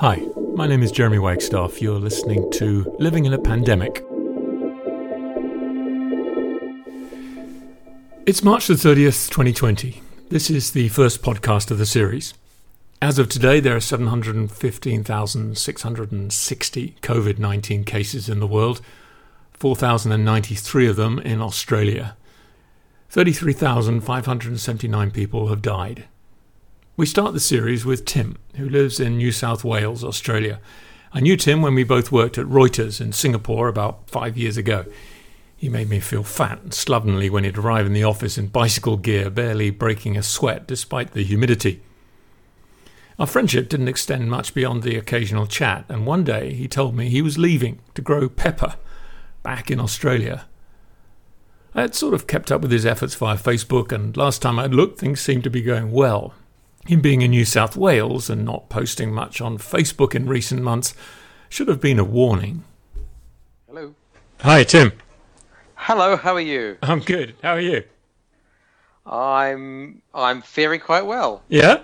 Hi, my name is Jeremy Wagstaff. You're listening to Living in a Pandemic. It's March the 30th, 2020. This is the first podcast of the series. As of today, there are 715,660 COVID 19 cases in the world, 4,093 of them in Australia. 33,579 people have died. We start the series with Tim, who lives in New South Wales, Australia. I knew Tim when we both worked at Reuters in Singapore about five years ago. He made me feel fat and slovenly when he'd arrive in the office in bicycle gear, barely breaking a sweat despite the humidity. Our friendship didn't extend much beyond the occasional chat, and one day he told me he was leaving to grow pepper back in Australia. I had sort of kept up with his efforts via Facebook, and last time I'd looked, things seemed to be going well. Him being in New South Wales and not posting much on Facebook in recent months should have been a warning. Hello. Hi, Tim. Hello, how are you? I'm good. How are you? I'm I'm faring quite well. Yeah?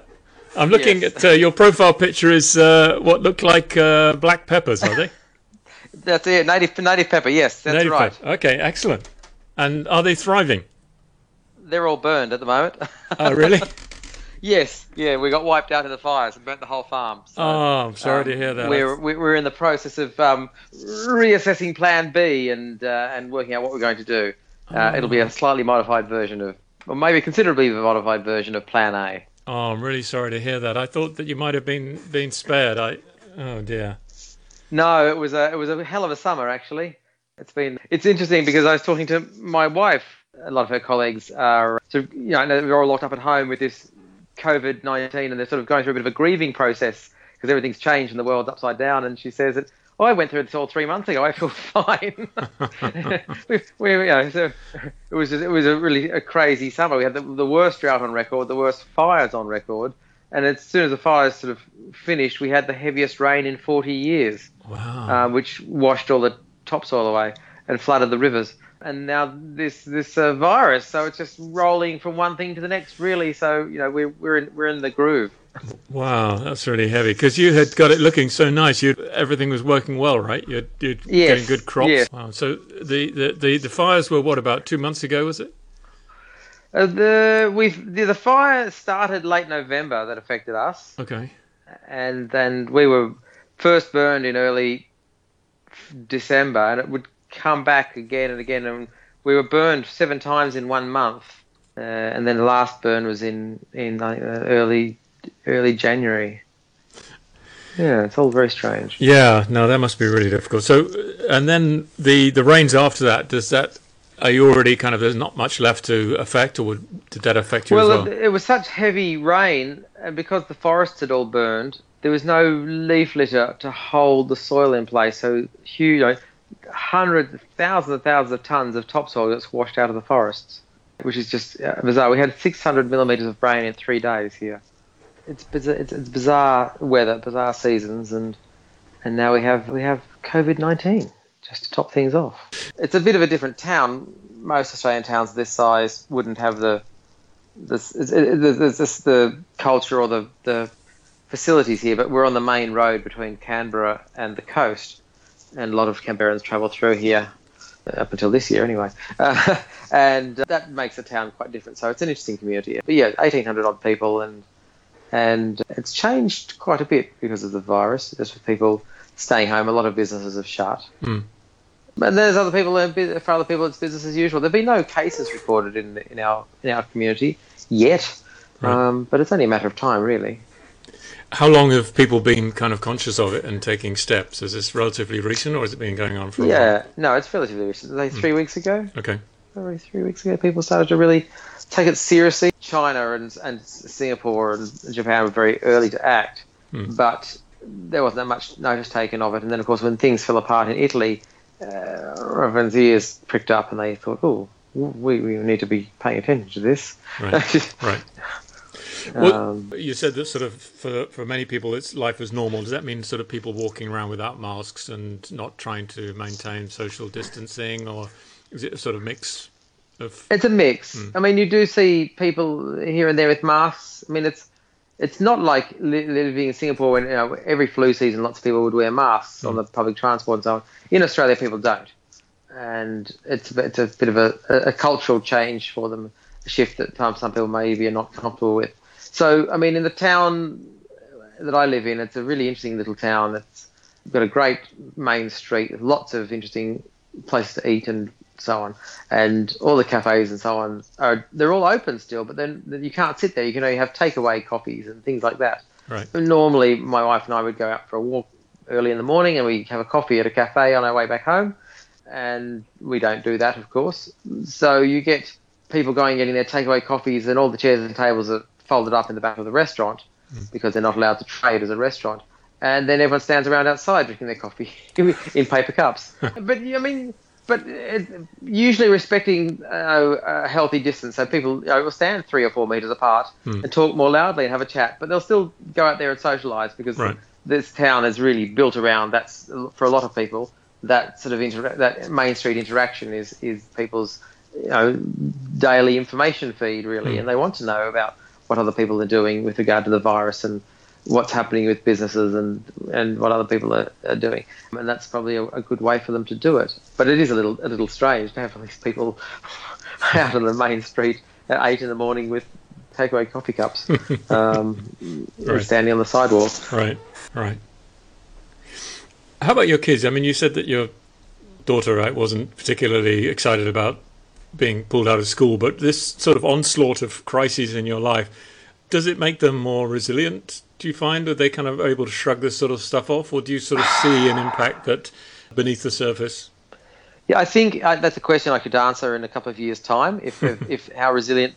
I'm looking Yes. at uh, your profile picture is uh, what look like uh, black peppers, are they? That's it. Native native pepper. Yes, that's Native right. pepper. Okay, excellent. And are they thriving? They're all burned at the moment. Oh, really? yes. Yeah, we got wiped out in the fires and burnt the whole farm. So, oh, I'm sorry um, to hear that. We're we- we're in the process of um, reassessing Plan B and uh, and working out what we're going to do. Uh, It'll be a slightly modified version of, or maybe considerably modified version of Plan A. Oh, I'm really sorry to hear that. I thought that you might have been been spared. I oh dear. No, it was a it was a hell of a summer actually. It's been it's interesting because I was talking to my wife. A lot of her colleagues are of, you know they're all locked up at home with this COVID nineteen, and they're sort of going through a bit of a grieving process because everything's changed and the world's upside down. And she says that oh, I went through this all three months ago. I feel fine. we, we, you know, so it was it was a really a crazy summer. We had the, the worst drought on record, the worst fires on record. And as soon as the fires sort of finished, we had the heaviest rain in 40 years Wow. um, which washed all the topsoil away and flooded the rivers. And now this this uh, virus, so it's just rolling from one thing to the next, really. So you know we're we're in we're in the groove. Wow, that's really heavy. Because you had got it looking so nice. You everything was working well, right? You're, you're Yes, getting good crops. yes. Wow. So the, the, the, the fires were what about two months ago? Was it? Uh, the we the, the fire started late November that affected us, Okay. and then we were first burned in early December, and it would come back again and again, and we were burned seven times in one month, uh, and then the last burn was in in uh, early early January. Yeah, it's all very strange. Yeah. No, that must be really difficult. So, uh, and then the the rains after that. Does that? Are you already kind of? There's not much left to affect, or would, did that affect you Well, as well? it, it was such heavy rain, and because the forests had all burned, there was no leaf litter to hold the soil in place. So huge, you know, hundreds, thousands and thousands of tons of topsoil that's washed out of the forests, which is just uh, bizarre. We had 600 millimeters of rain in three days here. It's bizarre, it's, it's bizarre weather, bizarre seasons, and and now we have we have COVID 19 just to top things off. It's a bit of a different town. Most Australian towns this size wouldn't have the this, the culture or the, the facilities here, but we're on the main road between Canberra and the coast, and a lot of Canberrans travel through here up until this year, anyway. Uh, and that makes the town quite different. So it's an interesting community. But yeah, 1,800 odd people, and and it's changed quite a bit because of the virus. Just with people staying home, a lot of businesses have shut. Hmm. And there's other people. uh, For other people, it's business as usual. There've been no cases recorded in in our in our community yet, Right. um, but it's only a matter of time, really. How long have people been kind of conscious of it and taking steps? Is this relatively recent, or has it been going on for a while? Yeah, no, it's relatively recent. Like three weeks ago, Okay. probably three weeks ago, people started to really take it seriously. China and and Singapore and Japan were very early to act, Hmm. but there wasn't that much notice taken of it. And then, of course, when things fell apart in Italy, uh, everyone's ears pricked up, and they thought, "Oh, we, we need to be paying attention to this." Right. Right. Well, um, you said that sort of for for many people, it's life as normal. Does that mean sort of people walking around without masks and not trying to maintain social distancing, or is it a sort of mix of? It's a mix. I mean, you do see people here and there with masks. I mean, it's it's not like living in Singapore when you know, every flu season lots of people would wear masks mm. on the public transport and so on. In Australia, people don't, and it's a, it's a bit of a, a cultural change for them, a shift that some people maybe are not comfortable with. So, I mean, in the town that I live in, it's a really interesting little town. It's got a great main street, with lots of interesting places to eat and so on, and all the cafes and so on are they're all open still, but then you can't sit there. You can only have takeaway coffees and things like that. Right. Normally, my wife and I would go out for a walk early in the morning, and we have a coffee at a cafe on our way back home. And we don't do that, of course. So you get people going getting their takeaway coffees, and all the chairs and tables are folded up in the back of the restaurant mm. because they're not allowed to trade as a restaurant. And then everyone stands around outside drinking their coffee in paper cups. but I mean, but it, usually respecting uh, a healthy distance. So people you know, will stand three or four meters apart mm. and talk more loudly and have a chat, but they'll still go out there and socialise because right. this town is really built around that's for a lot of people that sort of inter- that main street interaction is is people's you know daily information feed really, mm. and they want to know about what other people are doing with regard to the virus and what's happening with businesses and and what other people are, are doing, and that's probably a, a, good way for them to do it. But it is a little a little strange to have all these people out on the main street at eight in the morning with takeaway coffee cups, um, right. standing on the sidewalk. Right, right. How about your kids? I mean, you said that your daughter right wasn't particularly excited about being pulled out of school, but this sort of onslaught of crises in your life does it make them more resilient do you find? Are they kind of able to shrug this sort of stuff off, or do you sort of see an impact that beneath the surface? Yeah, I think uh, that's a question I could answer in a couple of years' time. If if, if how resilient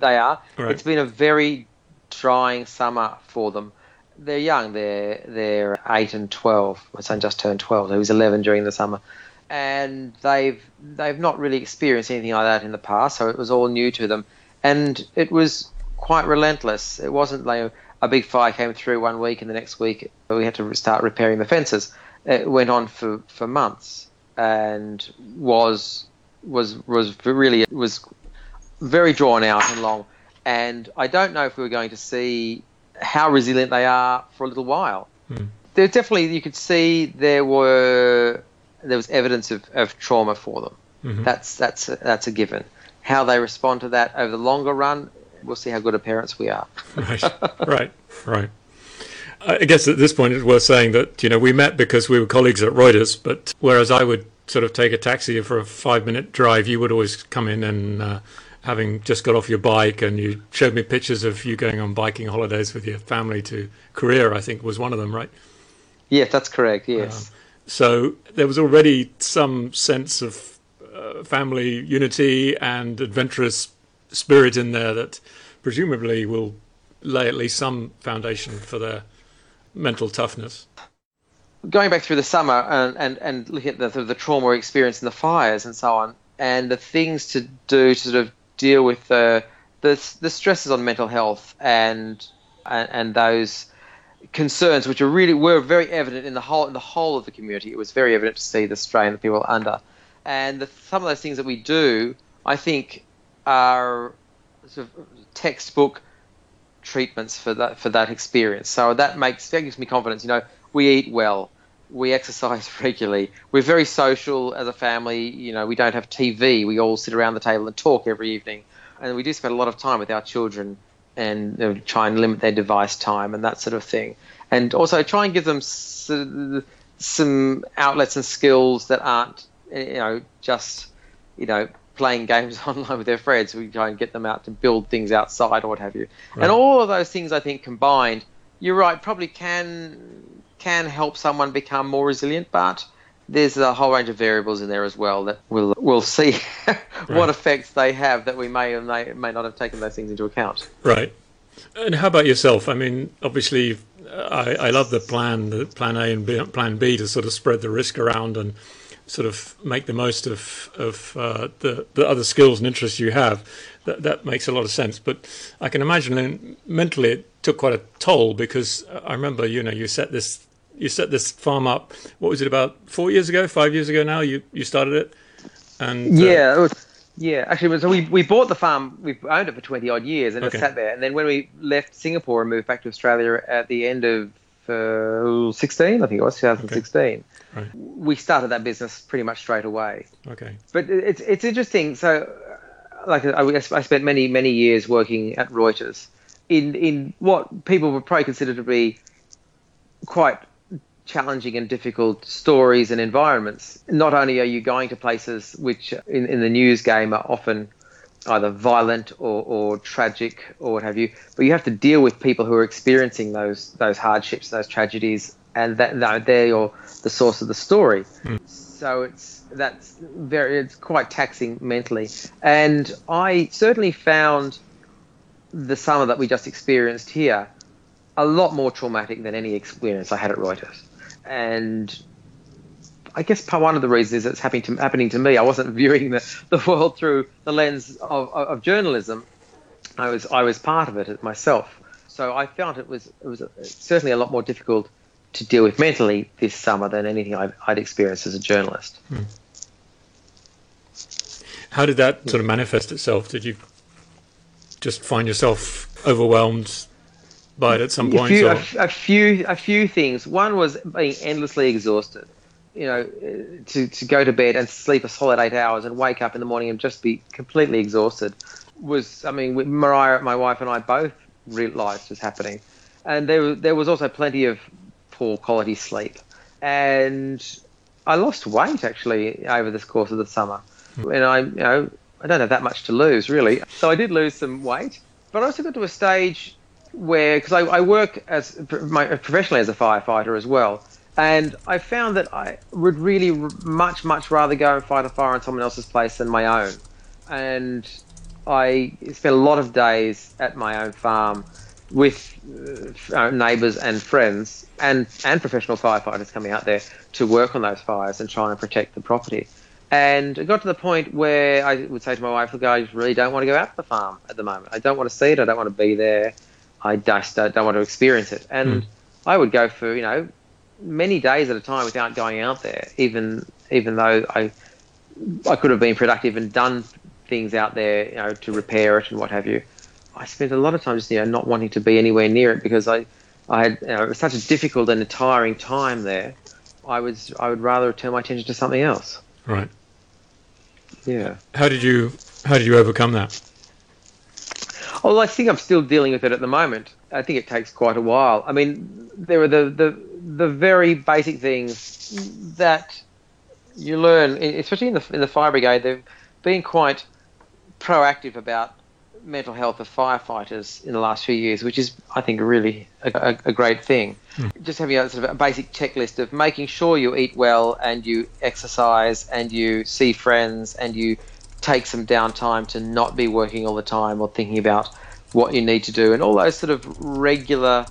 they are, right. it's been a very trying summer for them. They're young. They're they're eight and twelve. My son just turned twelve. He was eleven during the summer, and they've they've not really experienced anything like that in the past. So it was all new to them, and it was quite relentless. It wasn't like a big fire came through one week, and the next week we had to start repairing the fences. It went on for, for months and was was was really was very drawn out and long. And I don't know if we were going to see how resilient they are for a little while. Hmm. There definitely you could see there were there was evidence of, of trauma for them. Mm-hmm. That's that's that's a given. How they respond to that over the longer run we'll see how good of parents we are. right, right, right. I guess at this point it's worth saying that you know we met because we were colleagues at Reuters, but whereas I would sort of take a taxi for a five-minute drive, you would always come in and. Uh, having just got off your bike and you showed me pictures of you going on biking holidays with your family to Korea, I think was one of them, right? Yes, that's correct. Yes. So there was already some sense of uh, family unity and adventurous spirit in there that presumably will lay at least some foundation for their mental toughness. Going back through the summer and, and, and looking at the, the, the trauma experience and the fires and so on, and the things to do to sort of deal with the the, the stresses on mental health and, and and those concerns, which are really were very evident in the whole in the whole of the community. It was very evident to see the strain that people are under, and the, some of those things that we do, I think, are sort of textbook treatments for that for that experience. So that makes that gives me confidence. You know, we eat well, we exercise regularly, we're very social as a family. You know, we don't have TV. We all sit around the table and talk every evening, and we do spend a lot of time with our children and you know, try and limit their device time and that sort of thing. And also try and give them some outlets and skills that aren't you know just you know playing games online with their friends. We try and get them out to build things outside or what have you. Right. And all of those things, I think, combined, you're right, probably can can help someone become more resilient, but there's a whole range of variables in there as well that we'll we'll see what effects they have that we may or may, may not have taken those things into account. Right. And how about yourself? I mean, obviously, I, I love the plan, the plan A and B, plan B to sort of spread the risk around and sort of make the most of of uh, the the other skills and interests you have. That that makes a lot of sense. But I can imagine mentally it took quite a toll because I remember you know you set this you set this farm up. What was it about four years ago, five years ago now? You you started it, and uh, yeah, it was Yeah, actually, so we, we bought the farm. We owned it for twenty odd years, and Okay. it sat there. And then when we left Singapore and moved back to Australia at the end of uh, sixteen, I think it was 2016, Right. we started that business pretty much straight away. Okay. But it's it's interesting. So, uh, like I, I spent many many years working at Reuters in in what people would probably consider to be quite challenging and difficult stories and environments. Not only are you going to places which in, in the news game are often either violent or, or tragic or what have you, but you have to deal with people who are experiencing those those hardships, those tragedies, and that they're your, the source of the story. Hmm. So it's that's very it's quite taxing mentally, and I certainly found the summer that we just experienced here a lot more traumatic than any experience I had at Reuters. And I guess part one of the reasons is it's happening to happening to me. I wasn't viewing the, the world through the lens of, of, of journalism. I was I was part of it myself. So I found it was it was certainly a lot more difficult to deal with mentally this summer than anything I'd, I'd experienced as a journalist. Hmm. How did that sort of manifest itself? Did you just find yourself overwhelmed by it at some a point? few, or? a, a few, a few things. One was being endlessly exhausted. You know, to, to go to bed and sleep a solid eight hours and wake up in the morning and just be completely exhausted was. I mean, Mariah, my wife, and I both realised was happening, and there there was also plenty of poor quality sleep, and I lost weight actually over this course of the summer, and I you know I don't have that much to lose really, so I did lose some weight, but I also got to a stage where because I, I work as my, professionally as a firefighter as well, and I found that I would really much much rather go and fight a fire on someone else's place than my own, and I spent a lot of days at my own farm with uh, neighbours and friends and and professional firefighters coming out there to work on those fires and try and protect the property. And it got to the point where I would say to my wife, "Look, I really don't want to go out to the farm at the moment. I don't want to see it. I don't want to be there. I just don't, don't want to experience it." And hmm. I would go for you know many days at a time without going out there, even even though I I could have been productive and done things out there, you know, to repair it and what have you. I spent a lot of time just you know not wanting to be anywhere near it because I I had you know, it was such a difficult and a tiring time there. I was I would rather turn my attention to something else. Right. Yeah. How did you How did you overcome that? Well, I think I'm still dealing with it at the moment. I think it takes quite a while. I mean, there are the the, the very basic things that you learn, especially in the in the fire brigade. They've been quite proactive about mental health of firefighters in the last few years, which is, I think, really a, a, a great thing. Hmm. Just having a sort of a basic checklist of making sure you eat well and you exercise and you see friends and you take some downtime to not be working all the time or thinking about what you need to do and all those sort of regular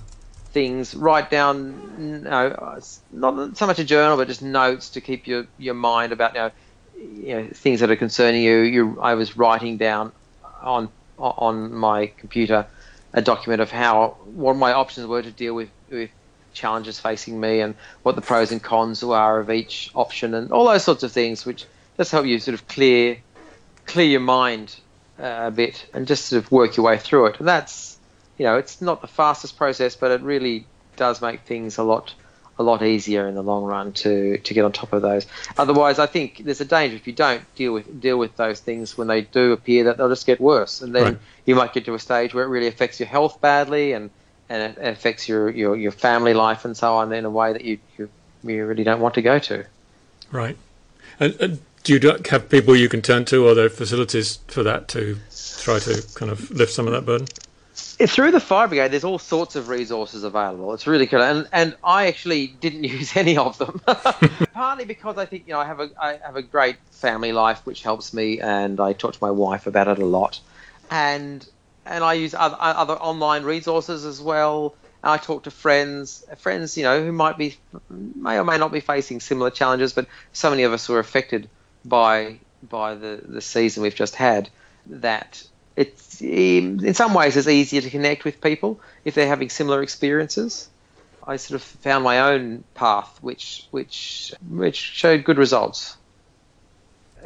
things. Write down, you know, not so much a journal, but just notes to keep your, your mind about, you know, you know, things that are concerning you. You, I was writing down on on my computer a document of how what my options were to deal with with challenges facing me and what the pros and cons are of each option and all those sorts of things, which just help you sort of clear clear your mind uh, a bit and just sort of work your way through it. And that's you know it's not the fastest process, but it really does make things a lot a lot easier in the long run to to get on top of those. Otherwise, I think there's a danger if you don't deal with deal with those things when they do appear that they'll just get worse, and then Right. you might get to a stage where it really affects your health badly and and it affects your your, your family life and so on in a way that you you, you really don't want to go to. Right. And, and do you have people you can turn to, or there facilities for that to try to kind of lift some of that burden? through the fire brigade, there's all sorts of resources available. It's really cool, and and I actually didn't use any of them. Partly because I think you know I have a I have a great family life which helps me, and I talk to my wife about it a lot, and and I use other other online resources as well. I talk to friends, friends you know who might be may or may not be facing similar challenges, but so many of us were affected by by the the season we've just had that it's in some ways it's easier to connect with people if they're having similar experiences. I sort of found my own path, which which which showed good results.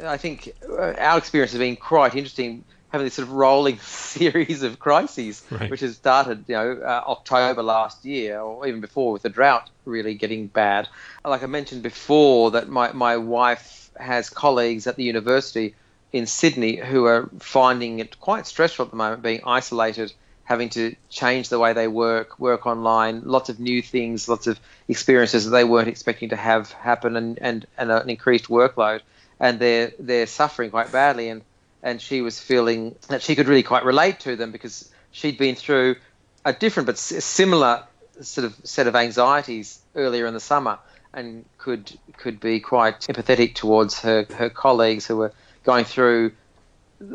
I think uh, our experience has been quite interesting, having this sort of rolling series of crises, right. which has started, you know, uh, October last year, or even before, with the drought really getting bad. Like I mentioned before, that my my wife has colleagues at the university in Sydney who are finding it quite stressful at the moment, being isolated having to change the way they work, work online, lots of new things, lots of experiences that they weren't expecting to have happen, and, and, and an increased workload, and they're they're suffering quite badly, and and she was feeling that she could really quite relate to them because she'd been through a different but similar sort of set of anxieties earlier in the summer, and could could be quite empathetic towards her her colleagues who were going through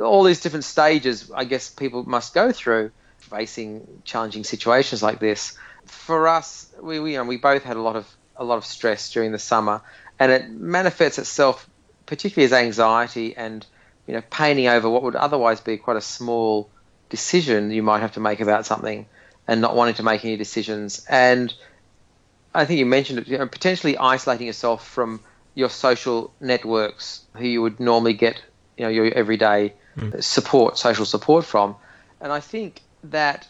all these different stages. I guess people must go through facing challenging situations like this. For us, we, we, you know, we both had a lot of a lot of stress during the summer, and it manifests itself particularly as anxiety and you know painting over what would otherwise be quite a small decision you might have to make about something, and not wanting to make any decisions. And I think you mentioned it, you know, potentially isolating yourself from your social networks, who you would normally get, you know, your everyday mm. support, social support from. And I think that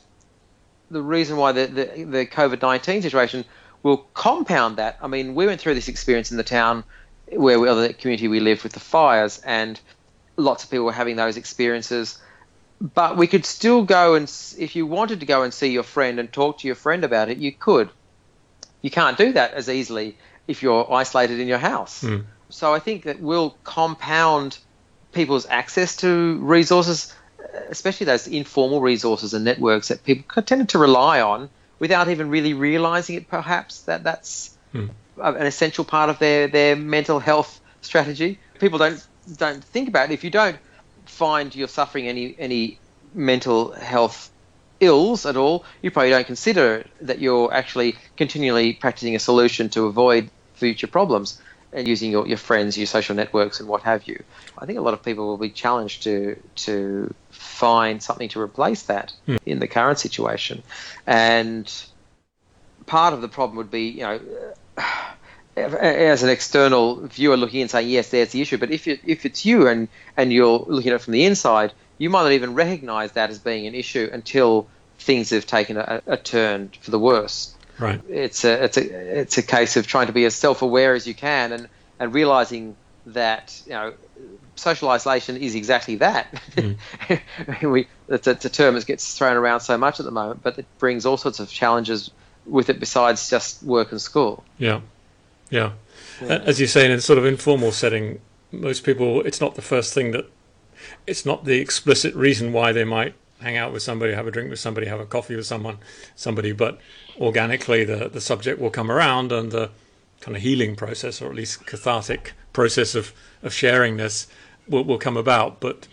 the reason why the, the, the COVID 19 situation will compound that. I mean, we went through this experience in the town where we, the community we lived with the fires, and lots of people were having those experiences. But we could still go and, if you wanted to go and see your friend and talk to your friend about it, you could. You can't do that as easily if you're isolated in your house. Mm. So I think that will compound people's access to resources especially those informal resources and networks that people tended to rely on without even really realizing it, perhaps, that that's hmm. an essential part of their, their mental health strategy. People don't don't think about it. If you don't find you're suffering any any mental health ills at all, you probably don't consider that you're actually continually practicing a solution to avoid future problems and using your, your friends, your social networks, and what have you. I think a lot of people will be challenged to to find something to replace that mm. in the current situation. And part of the problem would be, you know, as an external viewer looking in saying, yes, there's the issue. But if, if it's you and, and you're looking at it from the inside, you might not even recognize that as being an issue until things have taken a, a turn for the worse. Right. It's a, it's a, it's a case of trying to be as self-aware as you can and, and realizing that, you know, social isolation is exactly that. Mm. we, it's, a, it's, a, term that gets thrown around so much at the moment, but it brings all sorts of challenges with it besides just work and school. Yeah, yeah. yeah. As you say, in a sort of informal setting, most people, it's not the first thing that, it's not the explicit reason why they might hang out with somebody, have a drink with somebody, have a coffee with someone, somebody, but organically the, the subject will come around and the kind of healing process, or at least cathartic process of, of sharing this will, will come about. But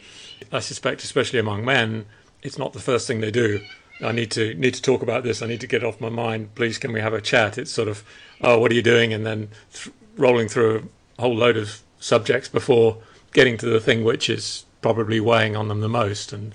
I suspect, especially among men, it's not the first thing they do. I need to need to talk about this. I need to get off my mind. Please, can we have a chat? It's sort of, oh, what are you doing? And then th- rolling through a whole load of subjects before getting to the thing which is probably weighing on them the most. And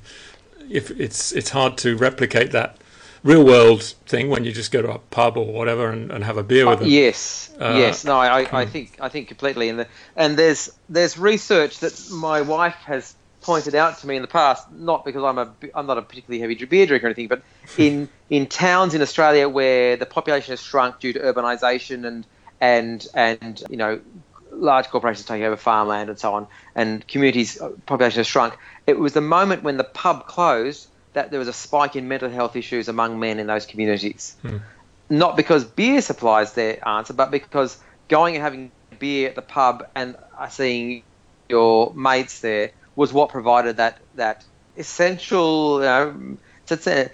if it's it's hard to replicate that real world thing when you just go to a pub or whatever and, and have a beer with them. yes, uh, yes. No, I, I, think I think completely. And the, and there's there's research that my wife has pointed out to me in the past, not because I'm a I'm not a particularly heavy beer drinker or anything, but in in towns in Australia where the population has shrunk due to urbanisation and and and you know large corporations taking over farmland and so on, and communities uh, population has shrunk. It was the moment when the pub closed that there was a spike in mental health issues among men in those communities. Hmm. Not because beer supplies their answer, but because going and having beer at the pub and seeing your mates there was what provided that that essential you know,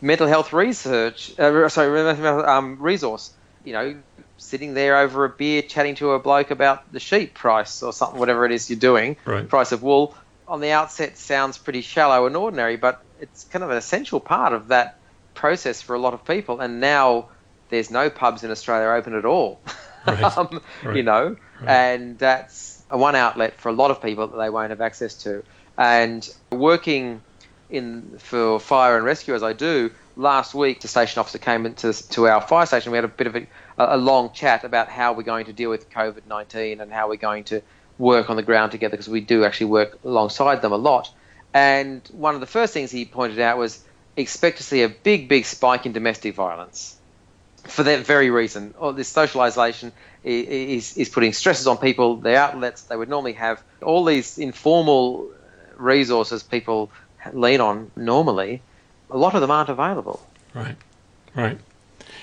mental health research uh, sorry um, resource you know sitting there over a beer chatting to a bloke about the sheep price or something whatever it is you're doing right. price of wool on the outset sounds pretty shallow and ordinary but it's kind of an essential part of that process for a lot of people. And now there's no pubs in Australia open at all, right. um, right. you know, and that's a one outlet for a lot of people that they won't have access to. And working in for fire and rescue as I do, last week the station officer came into to our fire station. We had a bit of a, a long chat about how we're going to deal with COVID nineteen and how we're going to work on the ground together because we do actually work alongside them a lot. And one of the first things he pointed out was expect to see a big, big spike in domestic violence for that very reason. All this socialization is, is putting stresses on people, the outlets they would normally have, all these informal resources people lean on normally, a lot of them aren't available. Right, right.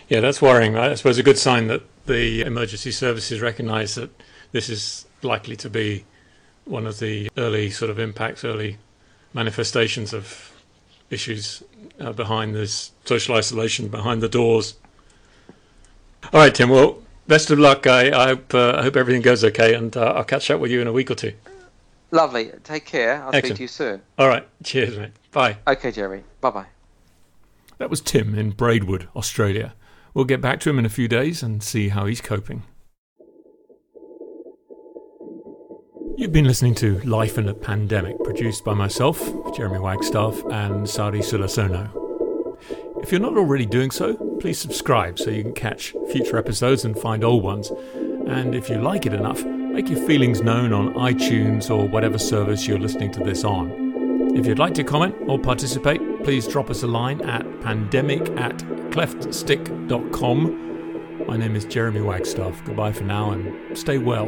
Yeah, that's worrying. I suppose a good sign that the emergency services recognise that this is likely to be one of the early sort of impacts, early manifestations of issues uh, behind this social isolation, behind the doors. All right, Tim. Well, best of luck. I, I hope uh, I hope everything goes okay, and uh, I'll catch up with you in a week or two. Lovely. Take care. I'll Excellent. speak to you soon. All right. Cheers, mate. Bye. Okay, Jeremy. Bye bye. That was Tim in Braidwood, Australia. We'll get back to him in a few days and see how he's coping. You've been listening to Life in a Pandemic, produced by myself, Jeremy Wagstaff, and Sari Sulasono. If you're not already doing so, please subscribe so you can catch future episodes and find old ones. And if you like it enough, make your feelings known on iTunes or whatever service you're listening to this on. If you'd like to comment or participate, please drop us a line at pandemic at cleftstick.com. My name is Jeremy Wagstaff. Goodbye for now and stay well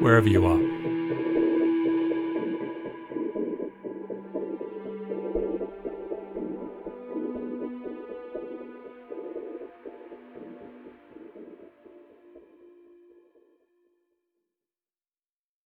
wherever you are.